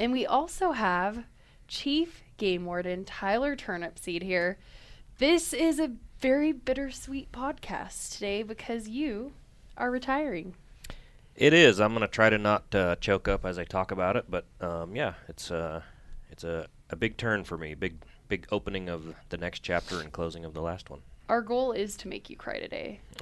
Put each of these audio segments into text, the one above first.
And we also have Chief Game Warden Tyler Turnipseed here. This is a very bittersweet podcast today because you are retiring. It is. I'm going to try to not uh, choke up as I talk about it, but um, yeah, it's uh, it's a, a big turn for me. Big big opening of the next chapter and closing of the last one. Our goal is to make you cry today.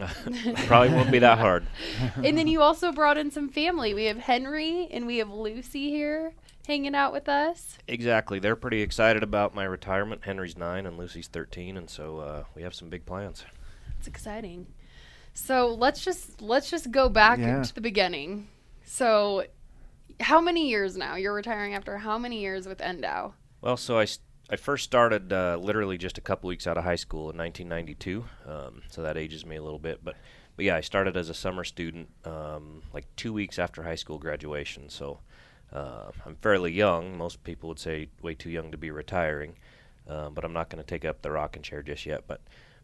Probably won't be that hard. and then you also brought in some family. We have Henry and we have Lucy here hanging out with us. Exactly. They're pretty excited about my retirement. Henry's nine and Lucy's 13, and so uh, we have some big plans. It's exciting. So let's just let's just go back Yeah. to the beginning. So, how many years now? You're retiring after how many years with NDOW? Well, so I, s- I first started uh, literally just a couple weeks out of high school in 1992, um, so that ages me a little bit. But, but yeah, I started as a summer student um, like two weeks after high school graduation. So uh, I'm fairly young. Most people would say way too young to be retiring, um, but I'm not going to take up the rocking chair just yet. But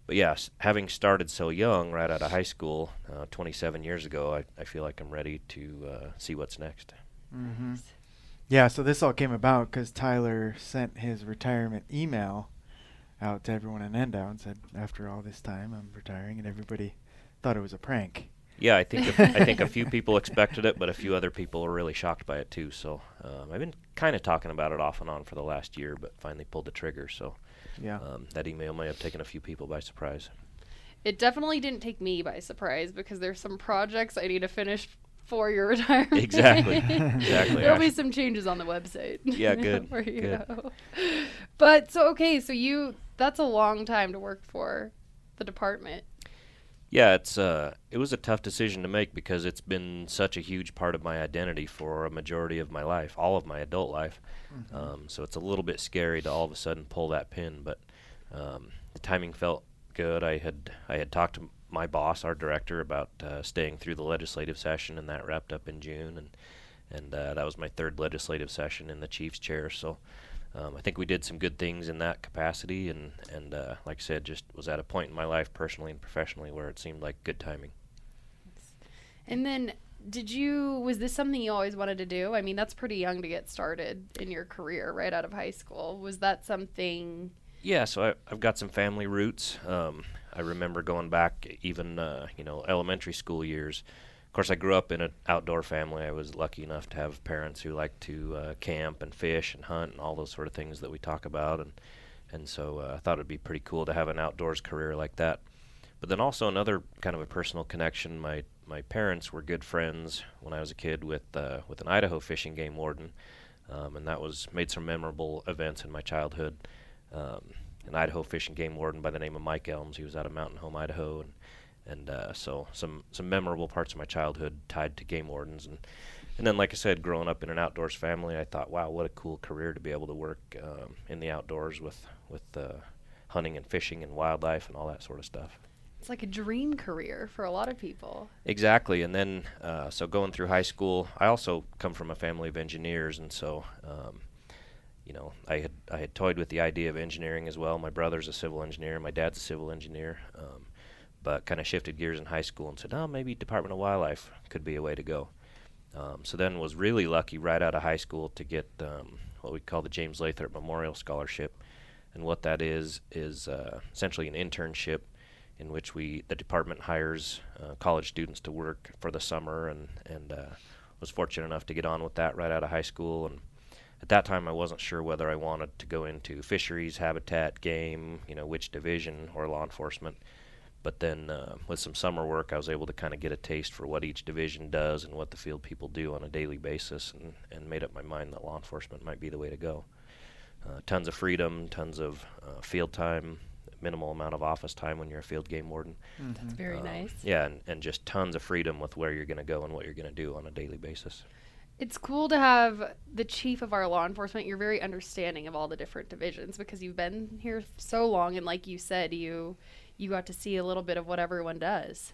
but yes, having started so young, right out of high school, uh, 27 years ago, I, I feel like I'm ready to uh, see what's next. Mm-hmm. Yeah, so this all came about because Tyler sent his retirement email out to everyone in NDOW and said, after all this time, I'm retiring, and everybody thought it was a prank. Yeah, I think a, I think a few people expected it, but a few other people were really shocked by it too. So um, I've been kind of talking about it off and on for the last year, but finally pulled the trigger. So Yeah. um, that email may have taken a few people by surprise. It definitely didn't take me by surprise because there's some projects I need to finish for your retirement. Exactly. Exactly, There'll be some changes on the website. Yeah, good, Where you good. go. But so okay, so you that's a long time to work for the department. Yeah, it's uh, it was a tough decision to make because it's been such a huge part of my identity for a majority of my life, all of my adult life. Um, so it's a little bit scary to all of a sudden pull that pin, but um, the timing felt good. I had I had talked to my boss, our director, about uh, staying through the legislative session, and that wrapped up in June, and and uh, that was my third legislative session in the chief's chair. So. Um, I think we did some good things in that capacity, and and uh, like I said, just was at a point in my life, personally and professionally, where it seemed like good timing. And then did you was this something you always wanted to do? I mean, that's pretty young to get started in your career right out of high school. Was that something Yeah, so I, I've got some family roots. Um, I remember going back even uh, you know elementary school years. Of course, I grew up in an outdoor family. I was lucky enough to have parents who liked to uh, camp and fish and hunt and all those sort of things that we talk about, and and so uh, I thought it'd be pretty cool to have an outdoors career like that. But then also another kind of a personal connection. My my parents were good friends when I was a kid with uh, with an Idaho Fish and Game warden, um, and that was made some memorable events in my childhood. Um, an Idaho Fish and Game warden by the name of Mike Elms. He was out of Mountain Home, Idaho, and and uh, so some some memorable parts of my childhood tied to game wardens and and then like I said, growing up in an outdoors family, I thought, wow, what a cool career to be able to work um, in the outdoors with with uh, hunting and fishing and wildlife and all that sort of stuff. it's like a dream career for a lot of people. Exactly, and then uh, so going through high school, I also come from a family of engineers, and so um, you know I had I had toyed with the idea of engineering as well. My brother's a civil engineer, my dad's a civil engineer, um, but kind of shifted gears in high school and said, oh, maybe Department of Wildlife could be a way to go. Um, so then was really lucky right out of high school to get um, what we call the James Lathrop Memorial Scholarship, and what that is is uh, essentially an internship in which we the department hires uh, college students to work for the summer and and uh, was fortunate enough to get on with that right out of high school and at that time I wasn't sure whether I wanted to go into fisheries, habitat, game, you know, which division or law enforcement. But then uh, with some summer work, I was able to kind of get a taste for what each division does and what the field people do on a daily basis, and, and made up my mind that law enforcement might be the way to go. Uh, tons of freedom, tons of uh, field time, minimal amount of office time when you're a field game warden. That's very Um, nice. Yeah, and, and just tons of freedom with where you're going to go and what you're going to do on a daily basis. It's cool to have the chief of our law enforcement. You're very understanding of all the different divisions because you've been here so long, and like you said, you you got to see a little bit of what everyone does.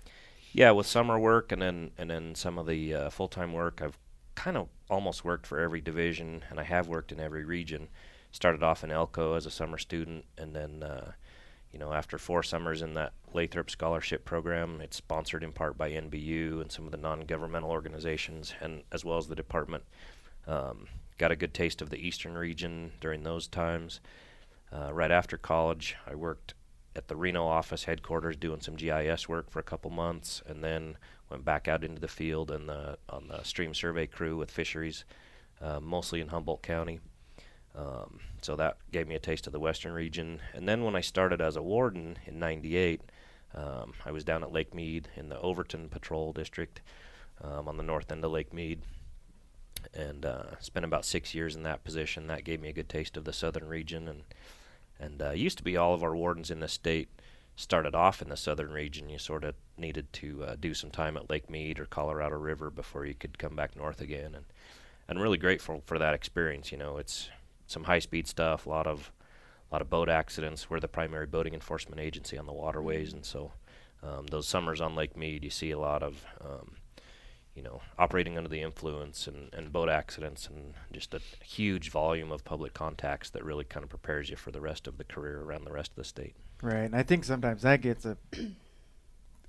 Yeah, with summer work and then and then some of the uh, full time work, I've kind of almost worked for every division, and I have worked in every region. Started off in Elko as a summer student, and then uh, you know after four summers in that Lathrop Scholarship Program, it's sponsored in part by NBU and some of the non governmental organizations, and as well as the department. Um, got a good taste of the Eastern region during those times. Uh, right after college, I worked at the Reno office headquarters doing some GIS work for a couple months, and then went back out into the field and the, on the stream survey crew with fisheries, uh, mostly in Humboldt County. Um, so that gave me a taste of the western region. And then when I started as a warden in '98, um, I was down at Lake Mead in the Overton Patrol District um, on the north end of Lake Mead, and uh, spent about six years in that position. That gave me a good taste of the southern region, and and uh, used to be all of our wardens in the state started off in the southern region. You sort of needed to uh, do some time at Lake Mead or Colorado River before you could come back north again, and and really grateful for that experience. You know, it's some high speed stuff, a lot of a lot of boat accidents. We're the primary boating enforcement agency on the waterways, and so um, those summers on Lake Mead, you see a lot of um, you know, operating under the influence and, and boat accidents and just a huge volume of public contacts that really kind of prepares you for the rest of the career around the rest of the state. Right, and I think sometimes that gets a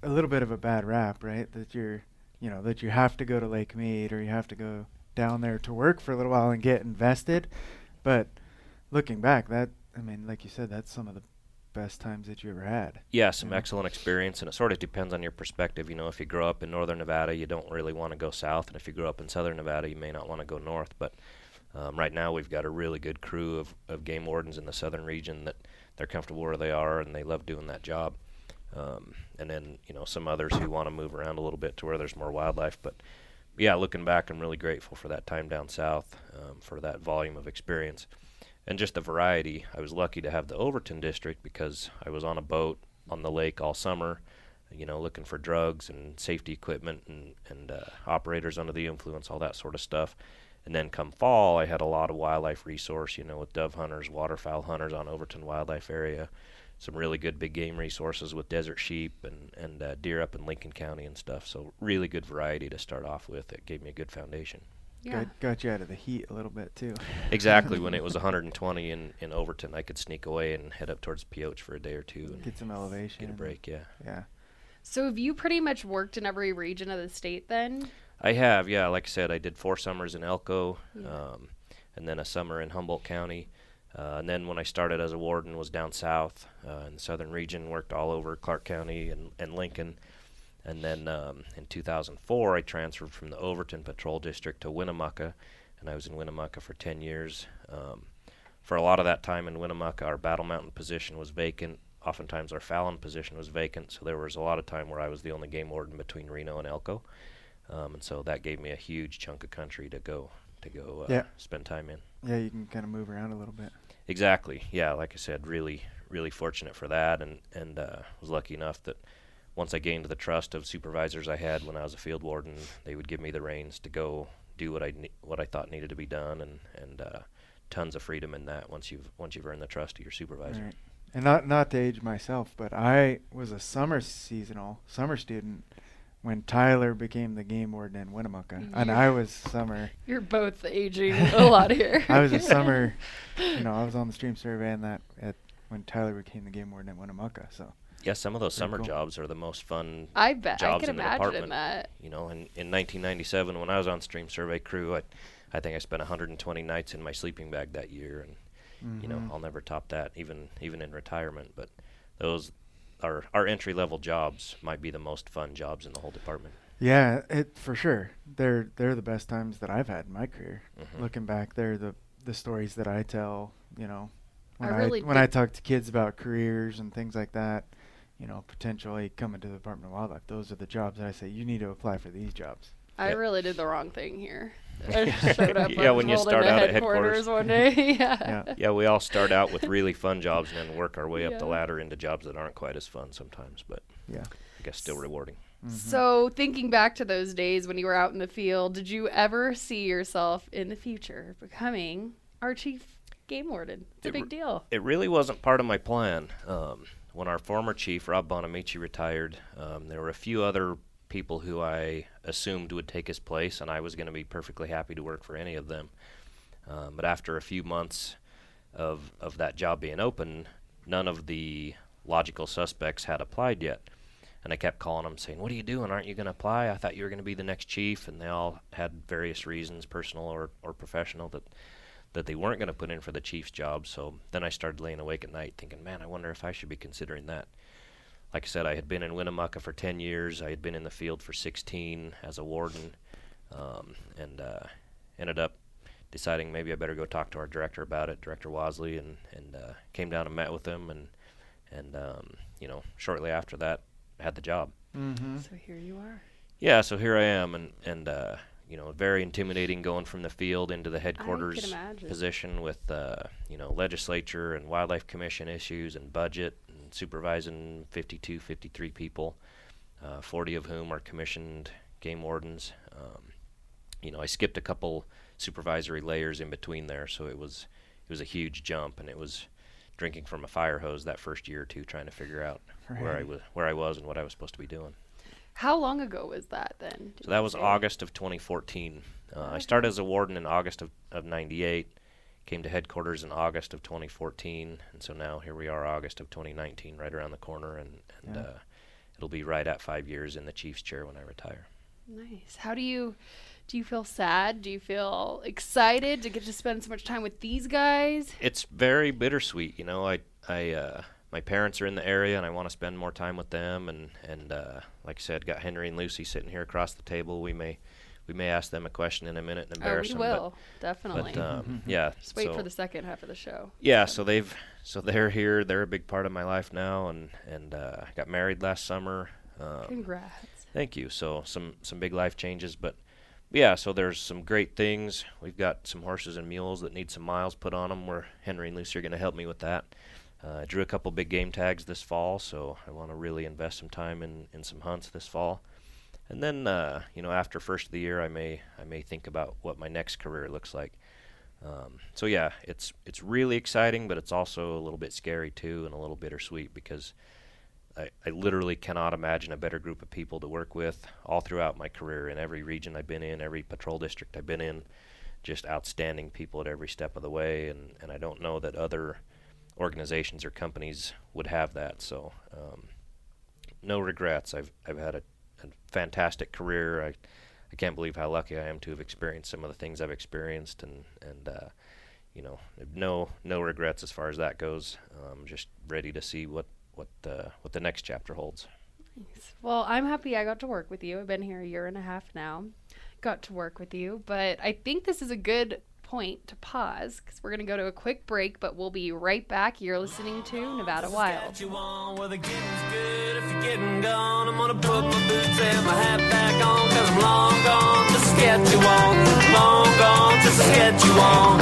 a little bit of a bad rap, right? That you're, you know, that you have to go to Lake Mead or you have to go down there to work for a little while and get invested. But looking back, that I mean, like you said, that's some of the best times that you ever had. Yeah, some Yeah. excellent experience, and it sort of depends on your perspective. You know, if you grow up in northern Nevada, you don't really want to go south, and if you grow up in southern Nevada, you may not want to go north. But um, right now, we've got a really good crew of, of game wardens in the southern region that they're comfortable where they are, and they love doing that job. Um, and then, you know, some others who want to move around a little bit to where there's more wildlife. But yeah, looking back, I'm really grateful for that time down south, um, for that volume of experience and just the variety. I was lucky to have the Overton district because I was on a boat on the lake all summer, you know, looking for drugs and safety equipment and and uh, operators under the influence, all that sort of stuff. And then come fall, I had a lot of wildlife resource, you know, with dove hunters, waterfowl hunters on Overton Wildlife Area, some really good big game resources with desert sheep and and uh, deer up in Lincoln County and stuff. So really good variety to start off with. It gave me a good foundation. Yeah. Got, got you out of the heat a little bit too. Exactly. when it was 120 in, in Overton, I could sneak away and head up towards Pioche for a day or two and Get some elevation. get a break. Yeah, Yeah. So have you pretty much worked in every region of the state then? I have. Yeah, like I said, I did four summers in Elko, Yeah. um, and then a summer in Humboldt County. Uh, and then when I started as a warden, was down south uh, in the southern region. Worked all over Clark County and, and Lincoln. And then um, in 2004, I transferred from the Overton Patrol District to Winnemucca, and I was in Winnemucca for 10 years. Um, for a lot of that time in Winnemucca, our Battle Mountain position was vacant. Oftentimes, our Fallon position was vacant, so there was a lot of time where I was the only game warden between Reno and Elko, um, and so that gave me a huge chunk of country to go to go uh, Yeah. spend time in. Yeah, you can kind of move around a little bit. Exactly. Yeah, like I said, really, really fortunate for that, and and uh, was lucky enough that once I gained the trust of supervisors I had when I was a field warden, they would give me the reins to go do what I ne- what I thought needed to be done, and and uh, tons of freedom in that once you've once you've earned the trust of your supervisor. Right. And not not to age myself, but I was a summer seasonal summer student when Tyler became the game warden in Winnemucca, and I was summer. You're both aging a lot here. I was a summer. You know, I was on the stream survey and that at when Tyler became the game warden in Winnemucca. So Yeah, some of those Pretty summer cool. jobs are the most fun I bet I can in the imagine department. that. You know, in, in 1997, when I was on Stream Survey Crew, I, I think I spent 120 nights in my sleeping bag that year, and you know, mhm. I'll never top that, even even in retirement. But those our our entry level jobs might be the most fun jobs in the whole department. yeah, it for sure. They're they're the best times that I've had in my career. Mhm. Looking back, they're the the stories that I tell. You know, when I, really when I talk to kids about careers and things like that. You know, potentially coming to the Department of Wildlife. Those are the jobs that I say you need to apply for these jobs. I Yep. really did the wrong thing here. I showed up Yeah, when you start into out at headquarters headquarters. one day. yeah. Yeah. Yeah, we all start out with really fun jobs and then work our way up the ladder into jobs that aren't quite as fun sometimes, but Yeah. I guess still rewarding. So, thinking back to those days when you were out in the field, did you ever see yourself in the future becoming our chief game warden? It's a big re- deal. It really wasn't part of my plan. Um, when our former chief, Rob Buonamici, retired, um, there were a few other people who I assumed would take his place, and I was going to be perfectly happy to work for any of them. Um, but after a few months of, of that job being open, none of the logical suspects had applied yet. And I kept calling them saying, What are you doing? Aren't you going to apply? I thought you were going to be the next chief. And they all had various reasons, personal or, or professional, that that they weren't going to put in for the chief's job. So then I started laying awake at night thinking, man, I wonder if I should be considering that. Like I said, I had been in Winnemucca for 10 years. I had been in the field for 16 as a warden, um, and uh, ended up deciding maybe I better go talk to our director about it, Director Wasley, and and uh, came down and met with him, and and um, you know shortly after that had the job. Mm-hmm. So, here you are. Yeah, so here I am, and and uh, you know, very intimidating going from the field into the headquarters position with uh, you know legislature and wildlife commission issues and budget and supervising 52, 53 people, uh, 40 of whom are commissioned game wardens. Um, you know, I skipped a couple supervisory layers in between there, so it was it was a huge jump, and it was drinking from a fire hose that first year or two, trying to figure out where I was where I was and what I was supposed to be doing. How long ago was that then? did So that was say? August of 2014. Uh, I started as a warden in August of, of 98, came to headquarters in August of 2014, and so now here we are, August of 2019, right around the corner, and, and Yeah. uh, it'll be right at five years in the chief's chair when I retire. Nice. How do you do you feel sad? Do you feel excited to get to spend so much time with these guys? It's very bittersweet, you know. I, I, uh, my parents are in the area, and I want to spend more time with them. And and uh, like I said, got Henry and Lucy sitting here across the table. We may, we may ask them a question in a minute and Oh, we them. will But, definitely. but um, yeah, Just wait so- for the second half of the show. Yeah, so they've so they're here. They're a big part of my life now, and and uh, got married last summer. Um, Congrats. thank you. So some some big life changes, but yeah. So there's some great things. We've got some horses and mules that need some miles put on them. Where Henry and Lucy are going to help me with that. Uh, I drew a couple big game tags this fall, so I want to really invest some time in, in some hunts this fall. And then, uh, you know, after first of the year, I may I may think about what my next career looks like. Um, so yeah, it's it's really exciting, but it's also a little bit scary too, and a little bittersweet because I, I literally cannot imagine a better group of people to work with all throughout my career in every region I've been in, every patrol district I've been in. Just outstanding people at every step of the way, and, and I don't know that other organizations or companies would have that. So, um, no regrets. I've I've had a, a fantastic career. I I can't believe how lucky I am to have experienced some of the things I've experienced, and and uh, you know, no no regrets as far as that goes. Um, just ready to see what what uh, what the next chapter holds. Nice. Well, I'm happy I got to work with you. I've been here a year and a half now. Got to work with you, but I think this is a good point to pause because we're going to go to a quick break, but we'll be right back. You're listening to Nevada Wild. you on where good. If you're getting gone, I'm gonna put my boots and my hat back on. Cause I'm long gone to Saskatchewan. Long gone to Saskatchewan.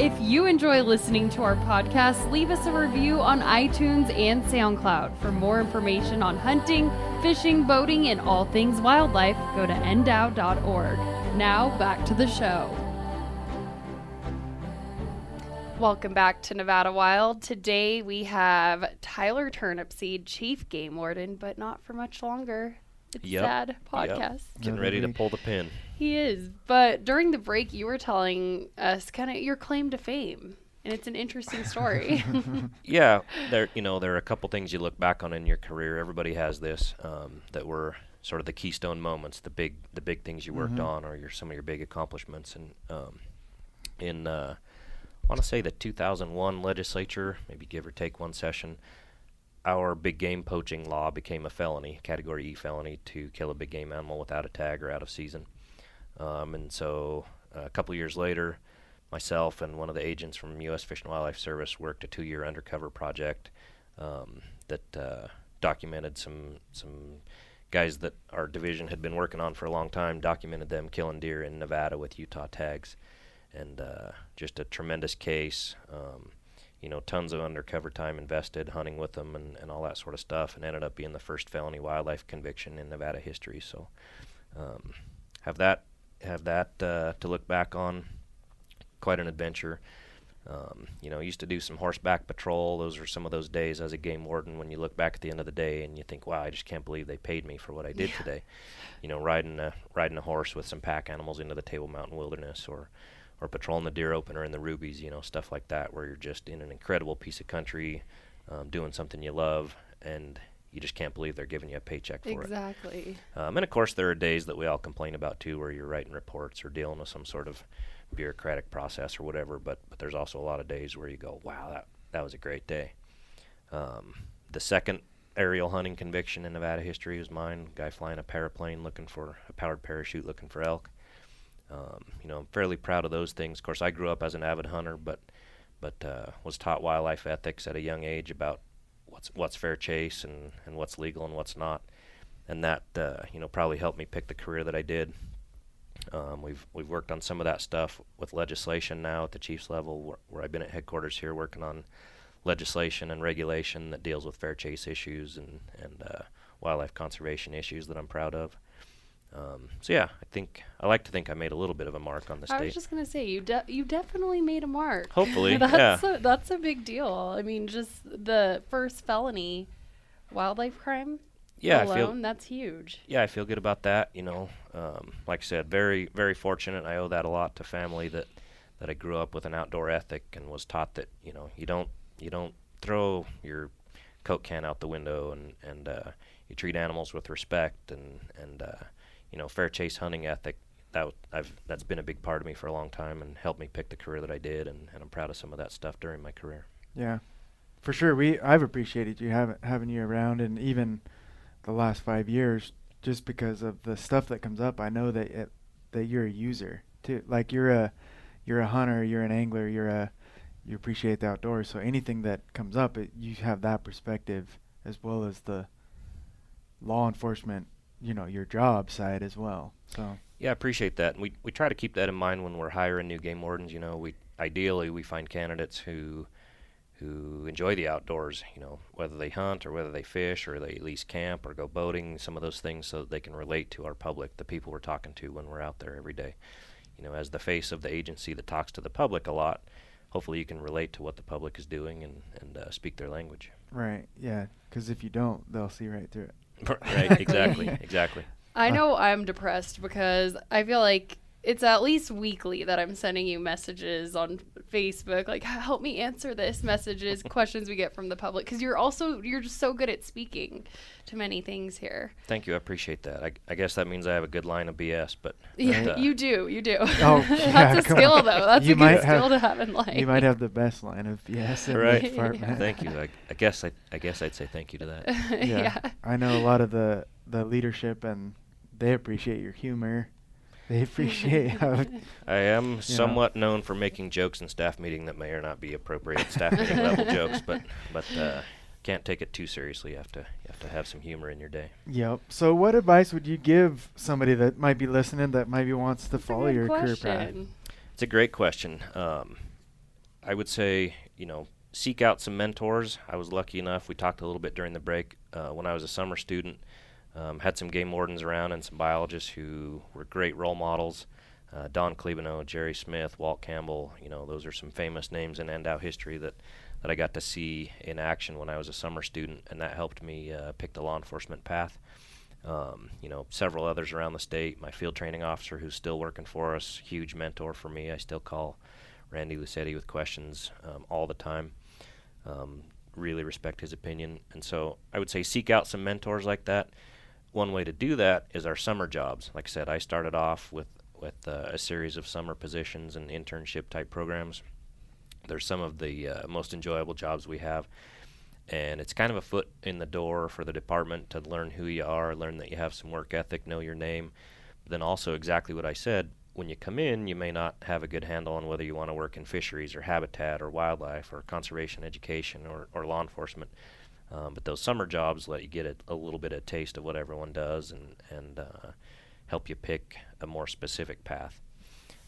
If you enjoy listening to our podcast, leave us a review on iTunes and SoundCloud. For more information on hunting, fishing, boating, and all things wildlife, go to ndow.org. Now, back to the show. Welcome back to Nevada Wild. Today we have Tyler Turnipseed, Chief Game Warden, but not for much longer. It's Yep. sad Yep. podcast. Getting Another ready to pull the pin. He is. But during the break, you were telling us kind of your claim to fame. And it's an interesting story. Yeah, there you know there are a couple things you look back on in your career. Everybody has this um, that were sort of the keystone moments, the big the big things you worked on, or your some of your big accomplishments. And um, in uh, I want to say the 2001 legislature, maybe give or take one session, our big game poaching law became a felony, Category E felony, to kill a big game animal without a tag or out of season. Um, and so uh, a couple years later, myself and one of the agents from U.S. Fish and Wildlife Service worked a two-year undercover project um, that uh, documented some some guys that our division had been working on for a long time. Documented them killing deer in Nevada with Utah tags, and uh, just a tremendous case. Um, you know, tons of undercover time invested hunting with them and, and all that sort of stuff, and ended up being the first felony wildlife conviction in Nevada history. So, um, have that have that uh, to look back on. Quite an adventure. Um, you know, used to do some horseback patrol. Those are some of those days as a game warden when you look back at the end of the day and you think, "Wow, I just can't believe they paid me for what I did Yeah. today." You know, riding a riding a horse with some pack animals into the Table Mountain Wilderness, or or patrolling the deer opener in the Rubies. You know, stuff like that, where you're just in an incredible piece of country, um, doing something you love, and you just can't believe they're giving you a paycheck for it. Exactly. Um, and of course, there are days that we all complain about too, where you're writing reports or dealing with some sort of bureaucratic process or whatever. But but there's also a lot of days where you go, wow, that that was a great day. Um, the second aerial hunting conviction in Nevada history was mine. Guy flying a paraplane looking for a powered parachute looking for elk. Um, you know, I'm fairly proud of those things. Of course, I grew up as an avid hunter, but but uh, was taught wildlife ethics at a young age about what's what's fair chase and, and what's legal and what's not, and that uh, you know probably helped me pick the career that I did. Um, we've we've worked on some of that stuff with legislation now at the chief's level, where, where I've been at headquarters here working on legislation and regulation that deals with fair chase issues and and uh, wildlife conservation issues that I'm proud of. Um, so yeah, I think I like to think I made a little bit of a mark on the I state. I was just gonna say you de- you definitely made a mark. Hopefully, that's yeah. a, that's a big deal. I mean, just the first felony wildlife crime yeah, I alone, feel that's huge. yeah, I feel good about that. You know, um, like I said, very very fortunate. I owe that a lot to family that that I grew up with an outdoor ethic and was taught that you know you don't you don't throw your coke can out the window and and uh, you treat animals with respect and and uh, you know fair chase hunting ethic. That w- I've that's been a big part of me for a long time and helped me pick the career that I did and, and I'm proud of some of that stuff during my career. Yeah, for sure. We I've appreciated you having having you around, and even the last five years, just because of the stuff that comes up. I know that it, that you're a user too. Like you're a you're a hunter, you're an angler, you're a you appreciate the outdoors. So anything that comes up, it, you have that perspective as well as the law enforcement. You know your job side as well. So Yeah, I appreciate that. And we we try to keep that in mind when we're hiring new game wardens. You know, we ideally we find candidates who who enjoy the outdoors. You know, whether they hunt or whether they fish or they at least camp or go boating, some of those things, so that they can relate to our public, the people we're talking to when we're out there every day. You know, as the face of the agency that talks to the public a lot, hopefully you can relate to what the public is doing and and uh, speak their language. right, yeah. Because if you don't, they'll see right through it. right? Exactly. Exactly. I know I'm depressed because I feel like it's at least weekly that I'm sending you messages on Facebook, like help me answer this messages, questions we get from the public. Because you're also you're just so good at speaking to many things here. Thank you. I appreciate that. I, I guess that means I have a good line of BS, but, but, Yeah, uh, you do, you do. Oh, yeah, That's a skill on. though. That's You a might good have- skill to have in life. You might have the best line of yes in Right. the department. Thank you. I, I guess I, I guess I'd say thank you to that. yeah. I know a lot of the the leadership and they appreciate your humor. They appreciate how I am somewhat known for making jokes in staff meeting that may or not be appropriate staff meeting level jokes, but but uh, can't take it too seriously. You have to you have to have some humor in your day. Yep. So what advice would you give somebody that might be listening that maybe wants to That's follow good your career path? question. It's a great question. Um, I would say, you know, seek out some mentors. I was lucky enough. We talked a little bit during the break uh, when I was a summer student. Um, had some game wardens around and some biologists who were great role models. Uh, Don Clebano, Jerry Smith, Walt Campbell. You know, those are some famous names in NDOW history that that I got to see in action when I was a summer student, and that helped me uh, pick the law enforcement path. Um, you know, several others around the state. My field training officer, who's still working for us, huge mentor for me. I still call Randy Lucetti with questions um, all the time. Um, really respect his opinion, and so I would say seek out some mentors like that. One way to do that is our summer jobs. Like I said, I started off with with uh, a series of summer positions and internship type programs. They're some of the uh, most enjoyable jobs we have and it's kind of a foot in the door for the department to learn who you are, learn that you have some work ethic, know your name. But then also exactly what I said, when you come in, you may not have a good handle on whether you want to work in fisheries or habitat or wildlife or conservation education or, or law enforcement. Um, but those summer jobs let you get a, a little bit of taste of what everyone does and, and uh, help you pick a more specific path.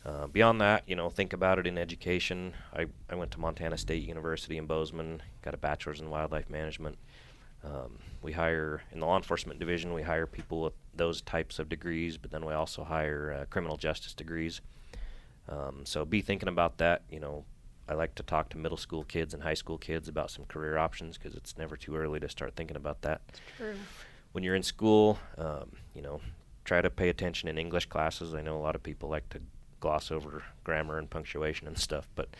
Uh, beyond that, you know, think about it in education. I, I went to Montana State University in Bozeman, got a bachelor's in wildlife management. Um, we hire in the law enforcement division. We hire people with those types of degrees, but then we also hire uh, criminal justice degrees. Um, so be thinking about that. You know, I like to talk to middle school kids and high school kids about some career options because it's never too early to start thinking about that. True. When you're in school, um, you know, try to pay attention in English classes. I know a lot of people like to gloss over grammar and punctuation and stuff, but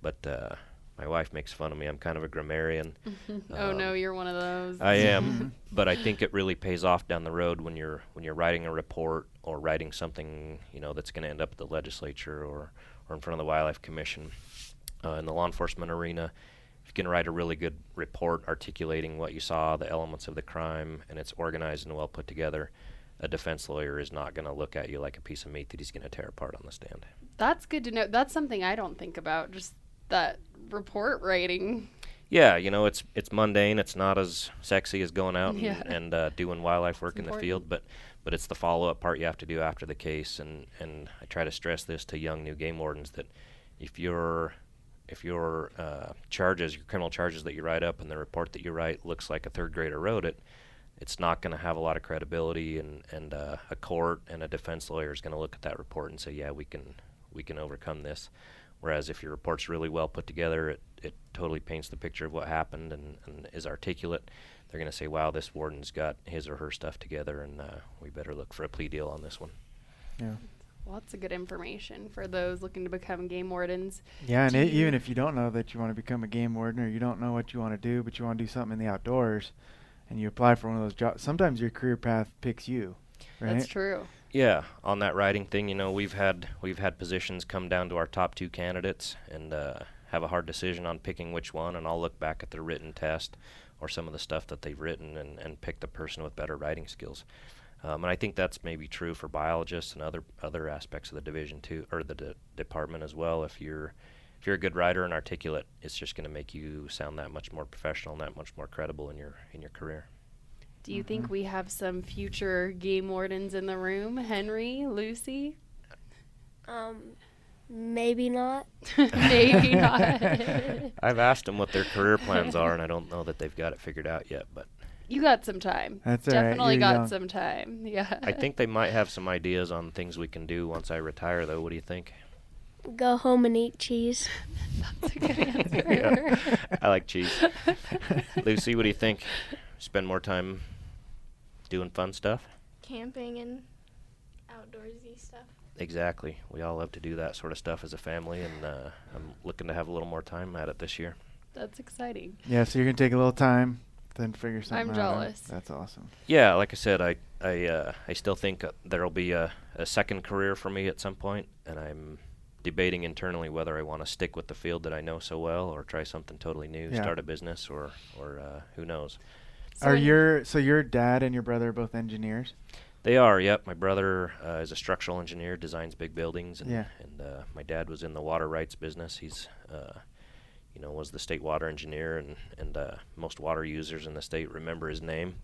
but uh, my wife makes fun of me. I'm kind of a grammarian. oh no, Um, you're one of those. I am, but I think it really pays off down the road when you're when you're writing a report or writing something you know that's going to end up at the legislature or or in front of the wildlife commission. Uh, in the law enforcement arena, if you can write a really good report articulating what you saw, the elements of the crime, and it's organized and well put together, a defense lawyer is not going to look at you like a piece of meat that he's going to tear apart on the stand. That's good to know. That's something I don't think about. Just that report writing. Yeah, you know, it's it's mundane. It's not as sexy as going out and, Yeah. and uh, doing wildlife work It's in the field, but but it's the follow up part you have to do after the case. And and I try to stress this to young new game wardens that if your if your uh, charges, your criminal charges that you write up, and the report that you write looks like a third grader wrote it, it's not going to have a lot of credibility, and and uh, a court and a defense lawyer is going to look at that report and say, yeah, we can we can overcome this. Whereas if your report's really well put together, it, it totally paints the picture of what happened and, and is articulate. They're going to say, wow, this warden's got his or her stuff together, and uh, we better look for a plea deal on this one. Yeah. Lots of good information for those looking to become game wardens. Yeah, and it, even if you don't know that you want to become a game warden or you don't know what you want to do, but you want to do something in the outdoors, and you apply for one of those jobs, sometimes your career path picks you, right? That's true. Yeah, on that writing thing, you know, we've had we've had positions come down to our top two candidates and uh, have a hard decision on picking which one, and I'll look back at their written test or some of the stuff that they've written and, and pick the person with better writing skills. Um, and I think that's maybe true for biologists and other other aspects of the division too, or the de- department as well. If you're if you're a good writer and articulate, it's just going to make you sound that much more professional and that much more credible in your in your career. Do you think we have some future game wardens in the room? Henry, Lucy? Um, maybe not. Maybe not. I've asked them what their career plans are, and I don't know that they've got it figured out yet. But you got some time. That's all right, Definitely you're got young. some time. Yeah. I think they might have some ideas on things we can do once I retire, though. What do you think? Go home and eat cheese. that's a good answer. Yeah. I like cheese. Lucy, what do you think? Spend more time doing fun stuff? camping and outdoorsy stuff. Exactly. We all love to do that sort of stuff as a family, and uh, I'm looking to have a little more time at it this year. That's exciting. Yeah, so you're gonna take a little time, then figure something I'm out. huh? jealous. That's awesome. Yeah, like I said, I I uh, I still think uh, there'll be a, a second career for me at some point, and I'm debating internally whether I want to stick with the field that I know so well, or try something totally new, Yeah. start a business, or or uh, who knows. So Are when- your so your dad and your brother are both engineers? They are. Yep. My brother uh, is a structural engineer, designs big buildings, and Yeah. and uh, my dad was in the water rights business. He's, uh, you know, was the state water engineer, and and uh, most water users in the state remember his name.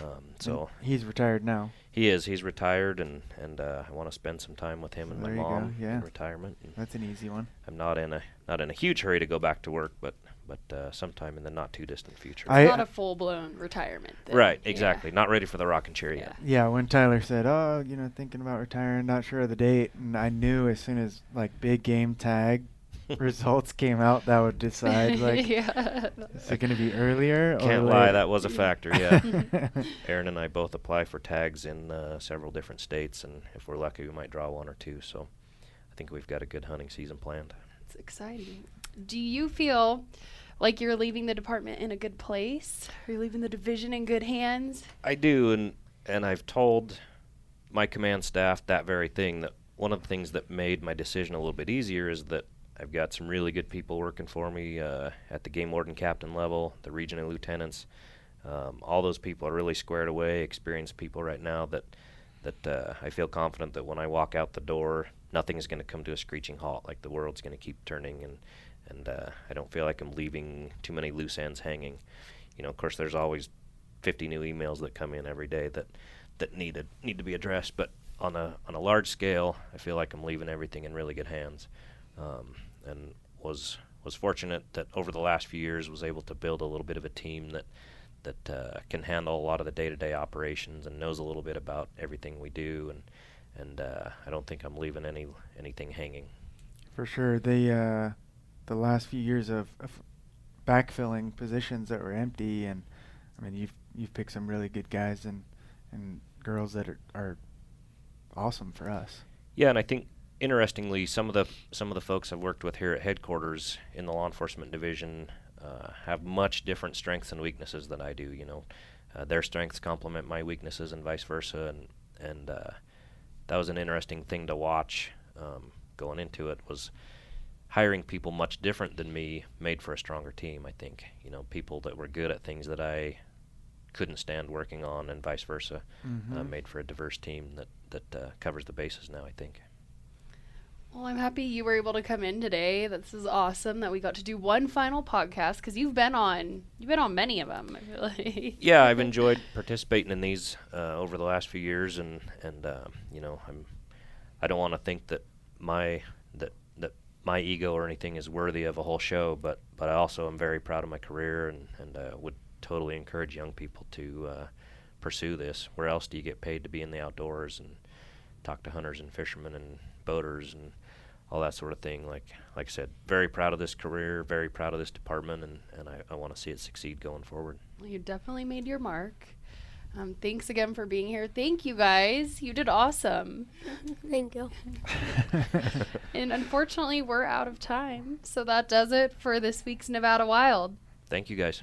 Um, And so he's retired now. he is. He's retired, and and uh, I want to spend some time with him So and there my you go, mom yeah. in retirement. And That's an easy one. I'm not in a not in a huge hurry to go back to work, but but uh, sometime in the not too distant future. I- not a full blown retirement. Then. right. Yeah. Exactly. Not ready for the rocking chair yet. Yeah, when Tyler said, "Oh, you know, thinking about retiring, not sure of the date," and I knew as soon as like big game tag results came out, that would decide like yeah. is it going to be earlier Can't lie, later? that was a factor. Yeah. Aaron and I both apply for tags in uh, several different states, and if we're lucky, we might draw one or two. So I think we've got a good hunting season planned. It's exciting. Do you feel like you're leaving the department in a good place? Are you leaving the division in good hands? I do, and and I've told my command staff that very thing. That one of the things that made my decision a little bit easier is that I've got some really good people working for me uh, at the game warden captain level, the regional lieutenants. Um, all those people are really squared away, experienced people right now that that uh, I feel confident that when I walk out the door, nothing is going to come to a screeching halt. Like the world's going to keep turning, and and uh, I don't feel like I'm leaving too many loose ends hanging. You know, of course, there's always 50 new emails that come in every day that that need to, need to be addressed, but on a on a large scale, I feel like I'm leaving everything in really good hands, um, and was was fortunate that over the last few years was able to build a little bit of a team that that uh, can handle a lot of the day-to-day operations and knows a little bit about everything we do, and and uh, I don't think I'm leaving any anything hanging. For sure, the uh, the last few years of, of backfilling positions that were empty, and I mean you've you've picked some really good guys and and girls that are, are awesome for us. Yeah, and I think interestingly, some of the some of the folks I've worked with here at headquarters in the law enforcement division uh, have much different strengths and weaknesses than I do. You know, uh, their strengths complement my weaknesses, and vice versa. And and uh, that was an interesting thing to watch um, going into it. Was hiring people much different than me made for a stronger team. I think you know people that were good at things that I couldn't stand working on, and vice versa, uh, Mhm. made for a diverse team that that uh, covers the bases now. I think. Well, I'm happy you were able to come in today. This is awesome that we got to do one final podcast because you've been on you've been on many of them. Yeah, I've enjoyed participating in these uh, over the last few years, and and uh, you know, I'm I don't want to think that my that that my ego or anything is worthy of a whole show, but but I also am very proud of my career, and and uh, would totally encourage young people to uh, pursue this. Where else do you get paid to be in the outdoors and talk to hunters and fishermen and boaters and all that sort of thing. Like like I said, very proud of this career, very proud of this department, and, and I, I want to see it succeed going forward. Well, you definitely made your mark. Um, thanks again for being here. Thank you guys. You did awesome. Thank you. And unfortunately, we're out of time. So that does it for this week's Nevada Wild. Thank you guys.